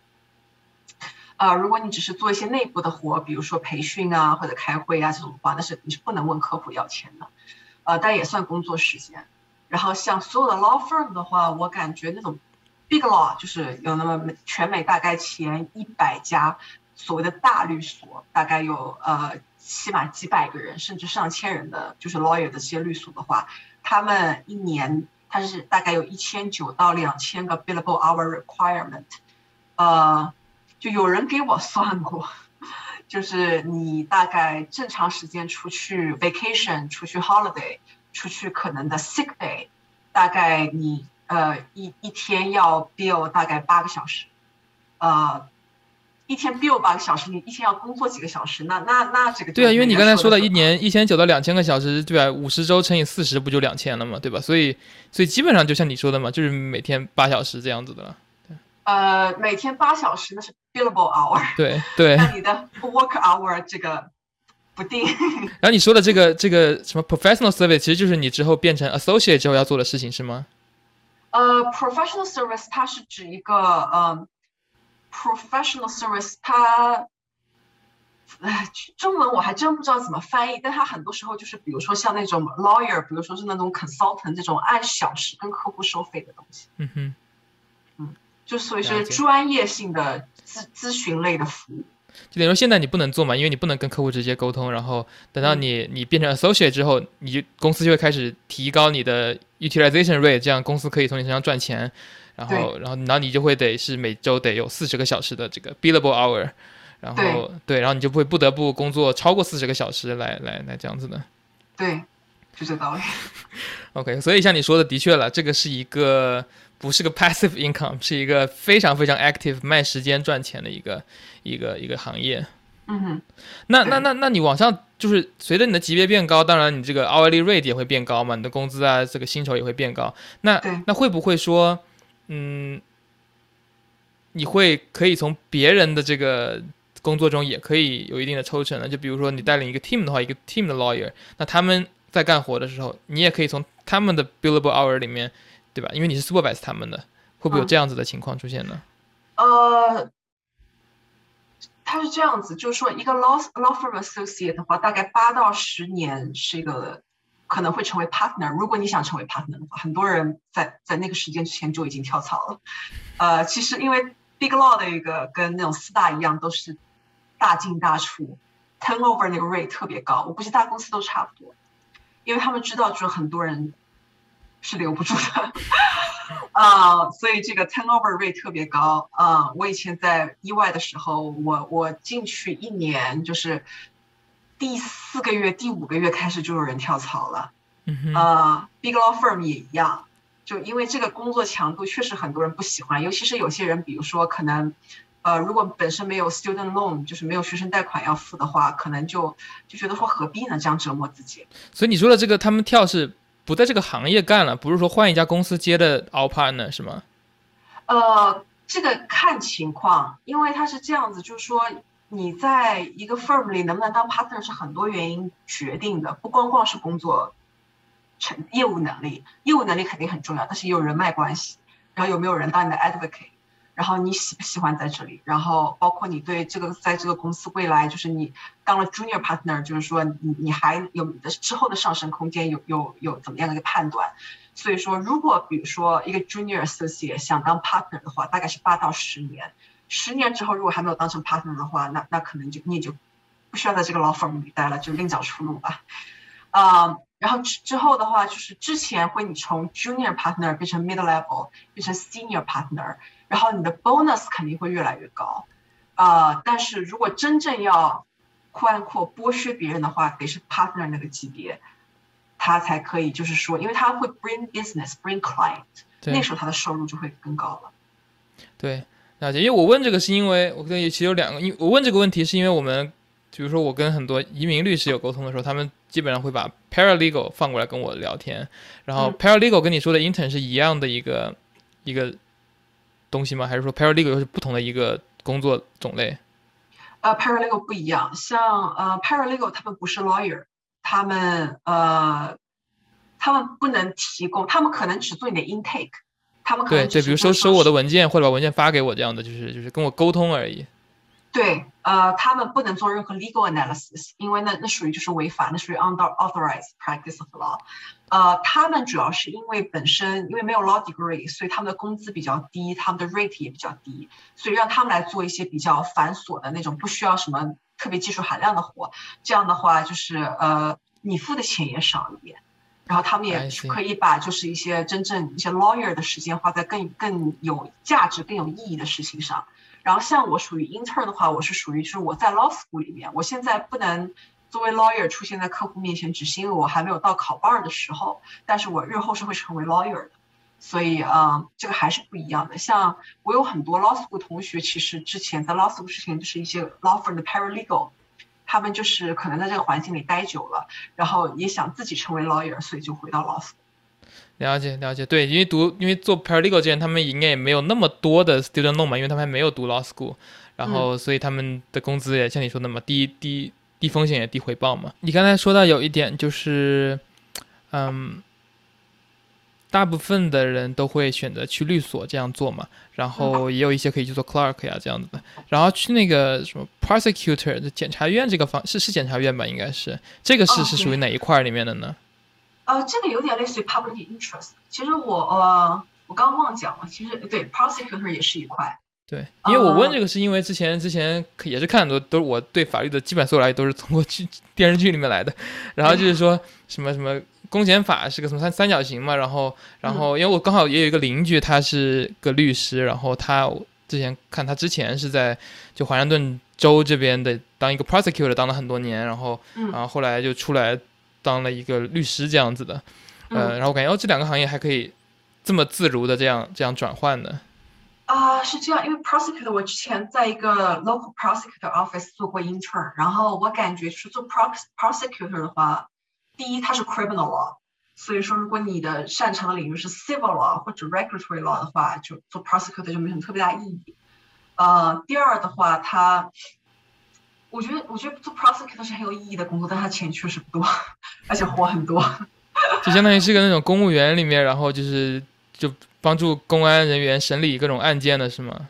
呃，如果你只是做一些内部的活，比如说培训啊或者开会啊这种的话，那是你是不能问客户要钱的。呃，但也算工作时间。然后像所有的 law firm 的话，我感觉那种 big law 就是有那么全美大概前一百家所谓的大律所，大概有呃。起码几百个人，甚至上千人的，就是 lawyer 的这些律所的话，他们一年它是大概有一千九到两千个 billable hour requirement。呃，就有人给我算过，就是你大概正常时间出去 vacation、出去 holiday、出去可能的 sick day，大概你呃一一天要 bill 大概八个小时，呃。一天 bill 八个小时，你一天要工作几个小时？那那那这个对啊，因为你刚才说的一年一千九到两千个小时，对吧？五十周乘以四十，不就两千了嘛？对吧？所以所以基本上就像你说的嘛，就是每天八小时这样子的了。呃，每天八小时那是 billable hour。对 对。那你的 work hour 这个不定。然后你说的这个这个什么 professional service，其实就是你之后变成 associate 之后要做的事情是吗？呃，professional service 它是指一个嗯。Professional service，它，哎，中文我还真不知道怎么翻译，但它很多时候就是，比如说像那种 lawyer，比如说是那种 consultant 这种按小时跟客户收费的东西。嗯哼，嗯，就所以是专业性的咨咨询类的服务。就等于说现在你不能做嘛，因为你不能跟客户直接沟通，然后等到你你变成 associate 之后，你就公司就会开始提高你的 utilization rate，这样公司可以从你身上赚钱。然后，然后，然后你就会得是每周得有四十个小时的这个 billable hour，然后对，然后你就会不得不工作超过四十个小时来来来这样子的。对，就这道理。OK，所以像你说的，的确了，这个是一个不是个 passive income，是一个非常非常 active 卖时间赚钱的一个一个一个行业。嗯哼。那那那那你往上就是随着你的级别变高，当然你这个 hourly rate 也会变高嘛，你的工资啊，这个薪酬也会变高。那那会不会说？嗯，你会可以从别人的这个工作中也可以有一定的抽成呢？就比如说你带领一个 team 的话，一个 team 的 lawyer，那他们在干活的时候，你也可以从他们的 billable hour 里面，对吧？因为你是 supervise 他们的，会不会有这样子的情况出现呢？呃，他是这样子，就是说一个 law law firm associate 的话，大概八到十年是一个。可能会成为 partner。如果你想成为 partner 的话，很多人在在那个时间之前就已经跳槽了。呃，其实因为 big law 的一个跟那种四大一样，都是大进大出，turnover 那个 rate 特别高。我估计大公司都差不多，因为他们知道就是很多人是留不住的啊，所以这个 turnover rate 特别高啊。我以前在意外的时候，我我进去一年就是。第四个月、第五个月开始就有人跳槽了，呃，big law firm 也一样，就因为这个工作强度确实很多人不喜欢，尤其是有些人，比如说可能，呃，如果本身没有 student loan，就是没有学生贷款要付的话，可能就就觉得说何必呢？这样折磨自己。所以你说的这个，他们跳是不在这个行业干了，不是说换一家公司接的 our partner 是吗？呃，这个看情况，因为他是这样子，就是说。你在一个 firm 里能不能当 partner 是很多原因决定的，不光光是工作成业务能力，业务能力肯定很重要，但是也有人脉关系，然后有没有人当你的 advocate，然后你喜不喜欢在这里，然后包括你对这个在这个公司未来，就是你当了 junior partner，就是说你你还有你的之后的上升空间，有有有怎么样的一个判断？所以说，如果比如说一个 junior associate 想当 partner 的话，大概是八到十年。十年之后，如果还没有当成 partner 的话，那那可能就你也就不需要在这个 law firm 里待了，就另找出路吧。啊，然后之之后的话，就是之前会你从 junior partner 变成 mid level，变成 senior partner，然后你的 bonus 肯定会越来越高。啊，但是如果真正要宽阔剥削别人的话，得是 partner 那个级别，他才可以，就是说，因为他会 bring business，bring client，那时候他的收入就会更高了。对。了解，因为我问这个是因为我跟其实有两个，因为我问这个问题是因为我们，比如说我跟很多移民律师有沟通的时候，他们基本上会把 paralegal 放过来跟我聊天，然后 paralegal 跟你说的 intern 是一样的一个一个东西吗？还是说 paralegal 又是不同的一个工作种类？呃，paralegal 不一样，像呃 paralegal 他们不是 lawyer，他们呃他们不能提供，他们可能只做你的 intake。他们可对对，比如说收我的文件或者把文件发给我这样的，就是就是跟我沟通而已。对，呃，他们不能做任何 legal analysis，因为那那属于就是违法，那属于 under authorized practice of law。呃，他们主要是因为本身因为没有 law degree，所以他们的工资比较低，他们的 rate 也比较低，所以让他们来做一些比较繁琐的那种不需要什么特别技术含量的活。这样的话，就是呃，你付的钱也少一点。然后他们也可以把就是一些真正一些 lawyer 的时间花在更更有价值、更有意义的事情上。然后像我属于 intern 的话，我是属于就是我在 law school 里面，我现在不能作为 lawyer 出现在客户面前，只是因为我还没有到考 bar 的时候。但是我日后是会成为 lawyer 的，所以嗯，这个还是不一样的。像我有很多 law school 同学，其实之前在 law school 之前就是一些 law firm 的 paralegal。他们就是可能在这个环境里待久了，然后也想自己成为 lawyer，所以就回到 law school。了解了解，对，因为读因为做 paralegal 之前，他们应该也没有那么多的 student loan 嘛，因为他们还没有读 law school，然后所以他们的工资也像你说的嘛，低低低风险也低回报嘛。你刚才说到有一点就是，嗯。大部分的人都会选择去律所这样做嘛，然后也有一些可以去做 clerk 呀这样子的，然后去那个什么 prosecutor 的检察院这个方是是检察院吧？应该是这个是是属于哪一块里面的呢？呃，这个有点类似于 public interest。其实我呃我刚刚忘讲了，其实对 prosecutor 也是一块。对，因为我问这个是因为之前之前也是看很多都是我对法律的基本所有了解都是通过剧电视剧里面来的，然后就是说什么什么。公检法是个什么三三角形嘛？然后，然后，因为我刚好也有一个邻居，他是个律师，然后他之前看他之前是在就华盛顿州这边的当一个 prosecutor 当了很多年，然后，然后后来就出来当了一个律师这样子的，呃，然后我感觉哦，这两个行业还可以这么自如的这样这样转换的。啊，是这样，因为 prosecutor 我之前在一个 local prosecutor office 做过 intern，然后我感觉就是做 prosecutor 的话。第一，它是 criminal law，所以说如果你的擅长的领域是 civil law 或者 regulatory law 的话，就做 prosecutor 就没什么特别大意义。呃，第二的话，它，我觉得我觉得做 prosecutor 是很有意义的工作，但它钱确实不多，而且活很多。就相当于是个那种公务员里面，然后就是就帮助公安人员审理各种案件的是吗？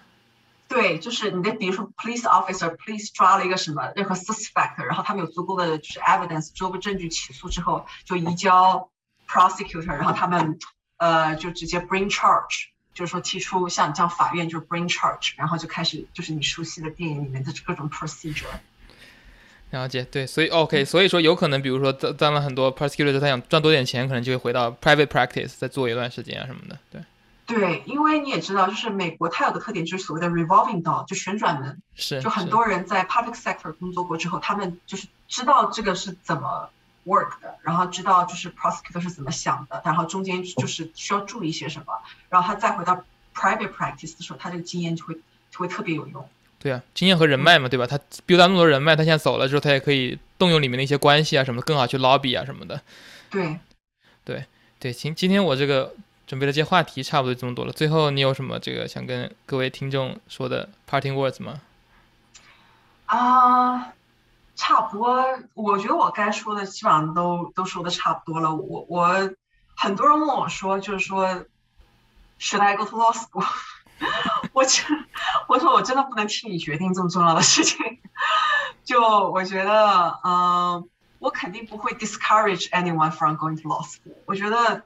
对，就是你的，比如说 police officer，police 抓了一个什么任何 suspect，然后他们有足够的就是 evidence，足够证据起诉之后，就移交 prosecutor，然后他们呃就直接 bring charge，就是说提出像像法院就是 bring charge，然后就开始就是你熟悉的电影里面的各种 procedure。了解，对，所以 OK，所以说有可能，比如说当当了很多 prosecutor，他想赚多点钱，可能就会回到 private practice 再做一段时间啊什么的，对。对，因为你也知道，就是美国它有个特点，就是所谓的 revolving door，就旋转门。是。就很多人在 public sector 工作过之后，他们就是知道这个是怎么 work 的，然后知道就是 prosecutor 是怎么想的，然后中间就是需要注意些什么，然后他再回到 private practice 的时候，他这个经验就会就会特别有用。对啊，经验和人脉嘛，对吧？他 build 那么多人脉，他现在走了之后，他也可以动用里面的一些关系啊什么，更好去 lobby 啊什么的。对。对对，今，今天我这个。准备的这些话题差不多这么多了。最后，你有什么这个想跟各位听众说的 parting words 吗？啊，差不多。我觉得我该说的基本上都都说的差不多了。我我很多人问我说，就是说，Should I go to law school？我真我说我真的不能替你决定这么重要的事情。就我觉得，嗯，我肯定不会 discourage anyone from going to law school。我觉得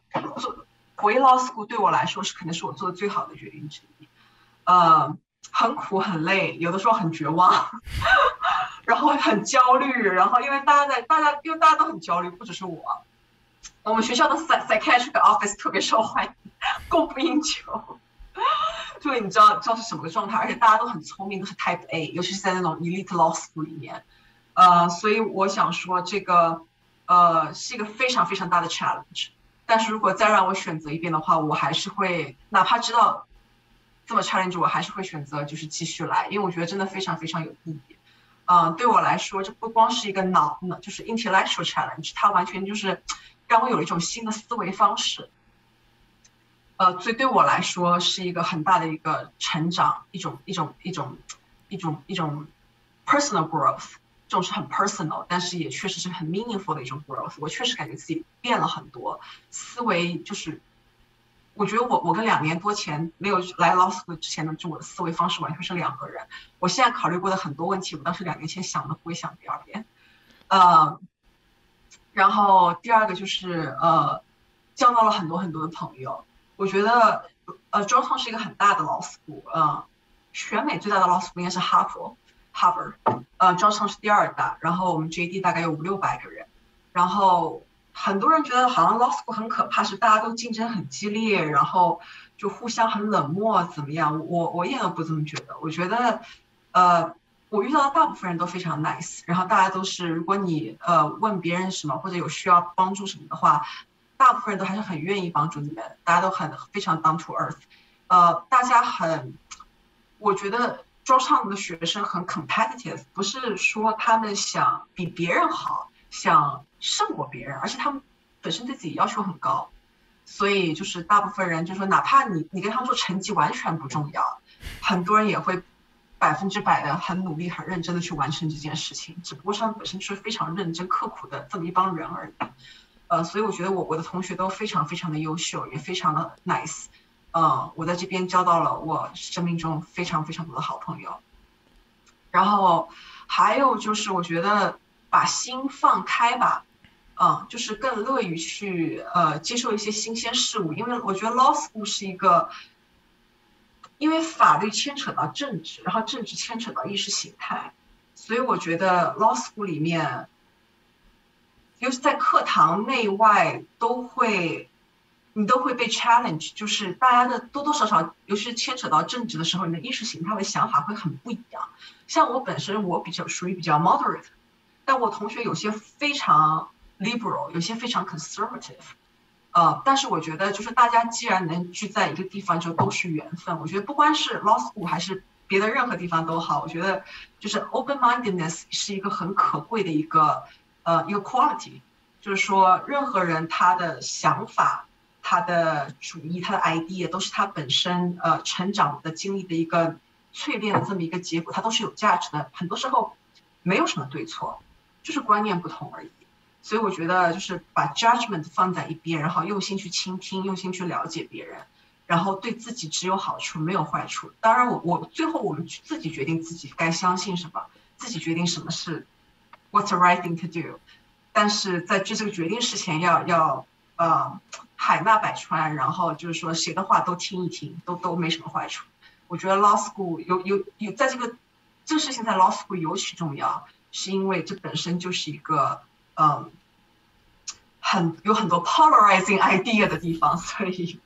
回 law school 对我来说是可能是我做的最好的决定之一。呃，很苦很累，有的时候很绝望，然后很焦虑，然后因为大家在大家因为大家都很焦虑，不只是我，我们学校的 psychiatric office 特别受欢迎，供不应求。就你知道知道是什么个状态，而且大家都很聪明，都是 Type A，尤其是在那种 elite law school 里面，呃，所以我想说这个呃是一个非常非常大的 challenge。但是如果再让我选择一遍的话，我还是会哪怕知道这么 challenge，我还是会选择就是继续来，因为我觉得真的非常非常有意义。嗯，对我来说，这不光是一个脑，就是 intellectual challenge，它完全就是让我有一种新的思维方式。呃，所以对我来说是一个很大的一个成长，一种一种一种一种一种 personal growth，这种是很 personal，但是也确实是很 meaningful 的一种 growth。我确实感觉自己变了很多，思维就是，我觉得我我跟两年多前没有来 law school 之前的就我的思维方式完全是两个人。我现在考虑过的很多问题，我当时两年前想都不会想第二遍。呃，然后第二个就是呃，交到了很多很多的朋友。我觉得，呃，Georgetown 是一个很大的 law school，嗯，全美最大的 law school 应该是哈佛，Harvard，呃，Georgetown 是第二大，然后我们 JD 大概有五六百个人，然后很多人觉得好像 law school 很可怕，是大家都竞争很激烈，然后就互相很冷漠，怎么样？我我一点都不这么觉得，我觉得，呃，我遇到的大部分人都非常 nice，然后大家都是，如果你呃问别人什么或者有需要帮助什么的话。大部分人都还是很愿意帮助你们，大家都很非常 down to earth，呃，大家很，我觉得招商的学生很 competitive，不是说他们想比别人好，想胜过别人，而且他们本身对自己要求很高，所以就是大部分人就说，哪怕你你跟他们说成绩完全不重要，很多人也会百分之百的很努力、很认真的去完成这件事情，只不过他们本身是非常认真、刻苦的这么一帮人而已。呃，所以我觉得我我的同学都非常非常的优秀，也非常的 nice，嗯，我在这边交到了我生命中非常非常多的好朋友。然后还有就是我觉得把心放开吧，嗯，就是更乐于去呃接受一些新鲜事物，因为我觉得 law school 是一个，因为法律牵扯到政治，然后政治牵扯到意识形态，所以我觉得 law school 里面。尤其在课堂内外都会，你都会被 challenge，就是大家的多多少少，尤其是牵扯到政治的时候，你的意识形态的想法会很不一样。像我本身，我比较属于比较 moderate，但我同学有些非常 liberal，有些非常 conservative，呃，但是我觉得就是大家既然能聚在一个地方，就都是缘分。我觉得不光是 law school，还是别的任何地方都好，我觉得就是 open mindedness 是一个很可贵的一个。呃，一个 quality，就是说，任何人他的想法、他的主意、他的 idea 都是他本身呃成长的经历的一个淬炼的这么一个结果，它都是有价值的。很多时候没有什么对错，就是观念不同而已。所以我觉得就是把 judgment 放在一边，然后用心去倾听，用心去了解别人，然后对自己只有好处没有坏处。当然，我我最后我们自己决定自己该相信什么，自己决定什么是。What's the right thing to do？但是在做这个决定之前，要要呃海纳百川，然后就是说谁的话都听一听，都都没什么坏处。我觉得 law school 有有有在这个这个事情在 law school 尤其重要，是因为这本身就是一个嗯很有很多 polarizing idea 的地方，所以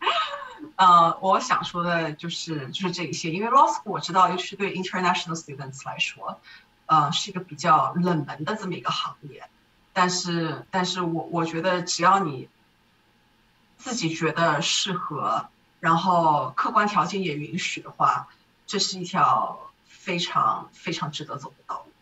呃我想说的就是就是这一些，因为 law school 我知道，尤其是对 international students 来说。呃，是一个比较冷门的这么一个行业，但是，但是我我觉得只要你自己觉得适合，然后客观条件也允许的话，这是一条非常非常值得走的道路。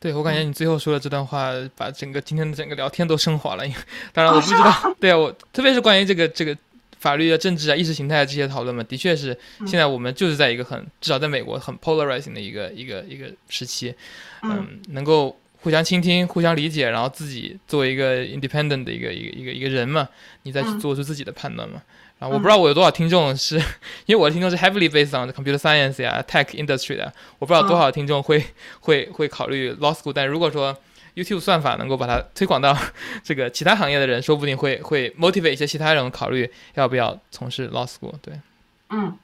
对，我感觉你最后说的这段话，把整个今天的整个聊天都升华了。因为 当然我不知道，对啊，我特别是关于这个这个法律啊、政治啊、意识形态这些讨论嘛，的确是现在我们就是在一个很至少在美国很 polarizing 的一个一个一个时期，嗯，能够互相倾听、互相理解，然后自己作为一个 independent 的一个一个一个一个人嘛，你再去做出自己的判断嘛。然后我不知道我有多少听众是 因为我的听众是 heavily based on computer science 呀、tech industry 的，我不知道多少听众会会会考虑 law school，但如果说 YouTube 算法能够把它推广到 这个其他行业的人，说不定会会 motivate 一些其他人考虑要不要从事 law school。对，嗯，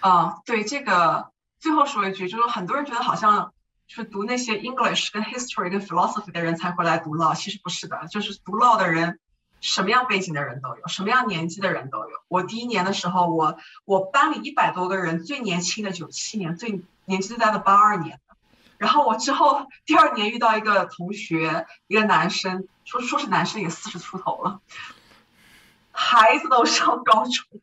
啊，对这个最后说一句，就是很多人觉得好像就是读那些 English 跟 history 跟 philosophy 的人才会来读 law，其实不是的，就是读 law 的人什么样背景的人都有，什么样年纪的人都有。我第一年的时候，我我班里一百多个人，最年轻的九七年，最年纪最大的八二年。然后我之后第二年遇到一个同学，一个男生，说说是男生也四十出头了，孩子都上高中，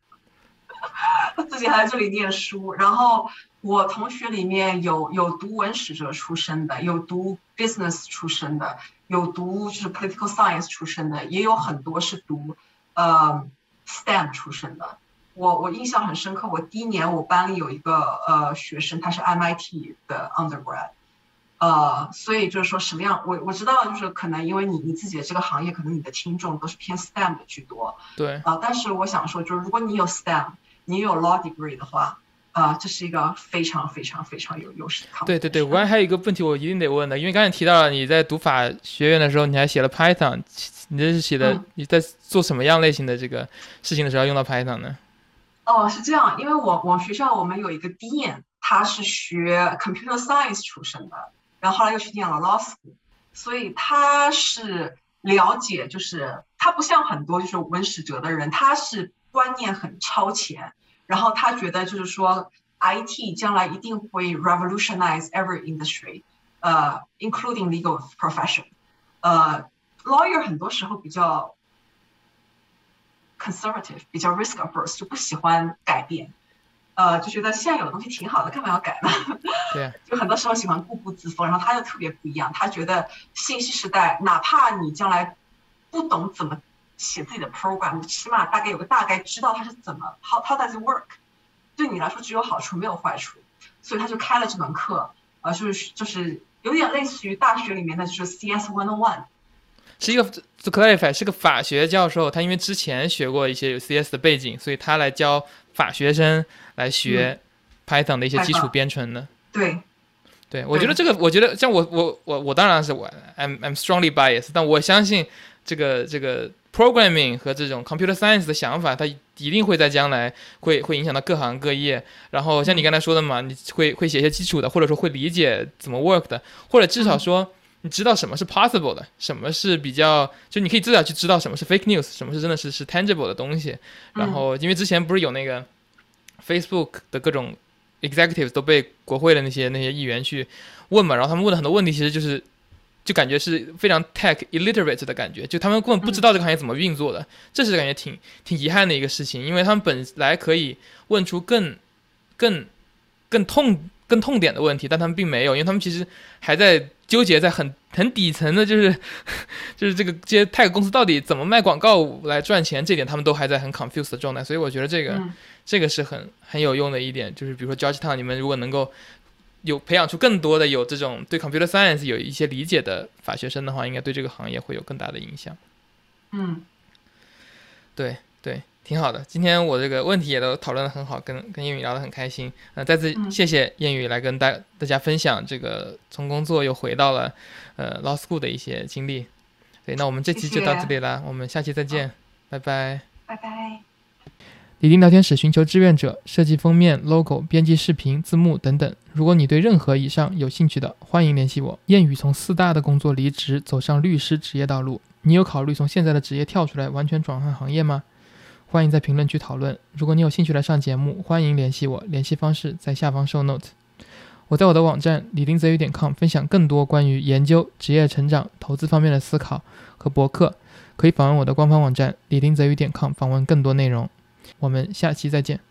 自己还在这里念书。然后我同学里面有有读文史哲出身的，有读 business 出身的，有读就是 political science 出身的，也有很多是读呃 STEM 出身的。我我印象很深刻，我第一年我班里有一个呃学生，他是 MIT 的 undergrad。呃，所以就是说什么样，我我知道，就是可能因为你你自己的这个行业，可能你的听众都是偏 STEM 的居多。对。啊，但是我想说，就是如果你有 STEM，你有 law degree 的话，啊，这是一个非常非常非常有优势的。对对对，我刚才还有一个问题，我一定得问的，因为刚才提到了你在读法学院的时候，你还写了 Python，你这是写的你在做什么样类型的这个事情的时候用到 Python 呢？哦，是这样，因为我我学校我们有一个 Dean，他是学 computer science 出身的。然后后来又去念了 law school，所以他是了解，就是他不像很多就是文史哲的人，他是观念很超前，然后他觉得就是说 IT 将来一定会 revolutionize every industry，呃，including legal profession，呃，lawyer 很多时候比较 conservative，比较 risk averse，就不喜欢改变。呃，就觉得现在有的东西挺好的，干嘛要改呢？对，就很多时候喜欢固步自封，然后他就特别不一样，他觉得信息时代，哪怕你将来不懂怎么写自己的 program，起码大概有个大概知道它是怎么 how how does it work，对你来说只有好处没有坏处，所以他就开了这门课，啊，就是就是有点类似于大学里面的就是 CS one on one，是一个 to clarify 是个法学教授，他因为之前学过一些有 CS 的背景，所以他来教法学生。来学 Python 的一些基础编程的，对，对我觉得这个，我觉得像我我我我当然是我 I'm I'm strongly biased，但我相信这个这个 programming 和这种 computer science 的想法，它一定会在将来会会影响到各行各业。然后像你刚才说的嘛，你会会写一些基础的，或者说会理解怎么 work 的，或者至少说你知道什么是 possible 的，什么是比较，就你可以至少去知道什么是 fake news，什么是真的是是 tangible 的东西。然后因为之前不是有那个。Facebook 的各种 executives 都被国会的那些那些议员去问嘛，然后他们问的很多问题，其实就是就感觉是非常 tech illiterate 的感觉，就他们根本不知道这个行业怎么运作的，这是感觉挺挺遗憾的一个事情，因为他们本来可以问出更更更痛更痛点的问题，但他们并没有，因为他们其实还在纠结在很很底层的，就是 就是这个这些 tech 公司到底怎么卖广告来赚钱，这点他们都还在很 confused 的状态，所以我觉得这个。这个是很很有用的一点，就是比如说 Georgetown，你们如果能够有培养出更多的有这种对 computer science 有一些理解的法学生的话，应该对这个行业会有更大的影响。嗯，对对，挺好的。今天我这个问题也都讨论的很好，跟跟谚语聊得很开心。呃，再次谢谢谚语来跟大大家分享这个从工作又回到了呃 law school 的一些经历。对，那我们这期就到这里了，我们下期再见，拜拜，拜拜。李丁聊天室寻求志愿者，设计封面、logo、编辑视频、字幕等等。如果你对任何以上有兴趣的，欢迎联系我。谚语从四大的工作离职，走上律师职业道路。你有考虑从现在的职业跳出来，完全转换行业吗？欢迎在评论区讨论。如果你有兴趣来上节目，欢迎联系我，联系方式在下方 show note。我在我的网站李丁泽宇点 com 分享更多关于研究、职业成长、投资方面的思考和博客，可以访问我的官方网站李丁泽宇点 com 访问更多内容。我们下期再见。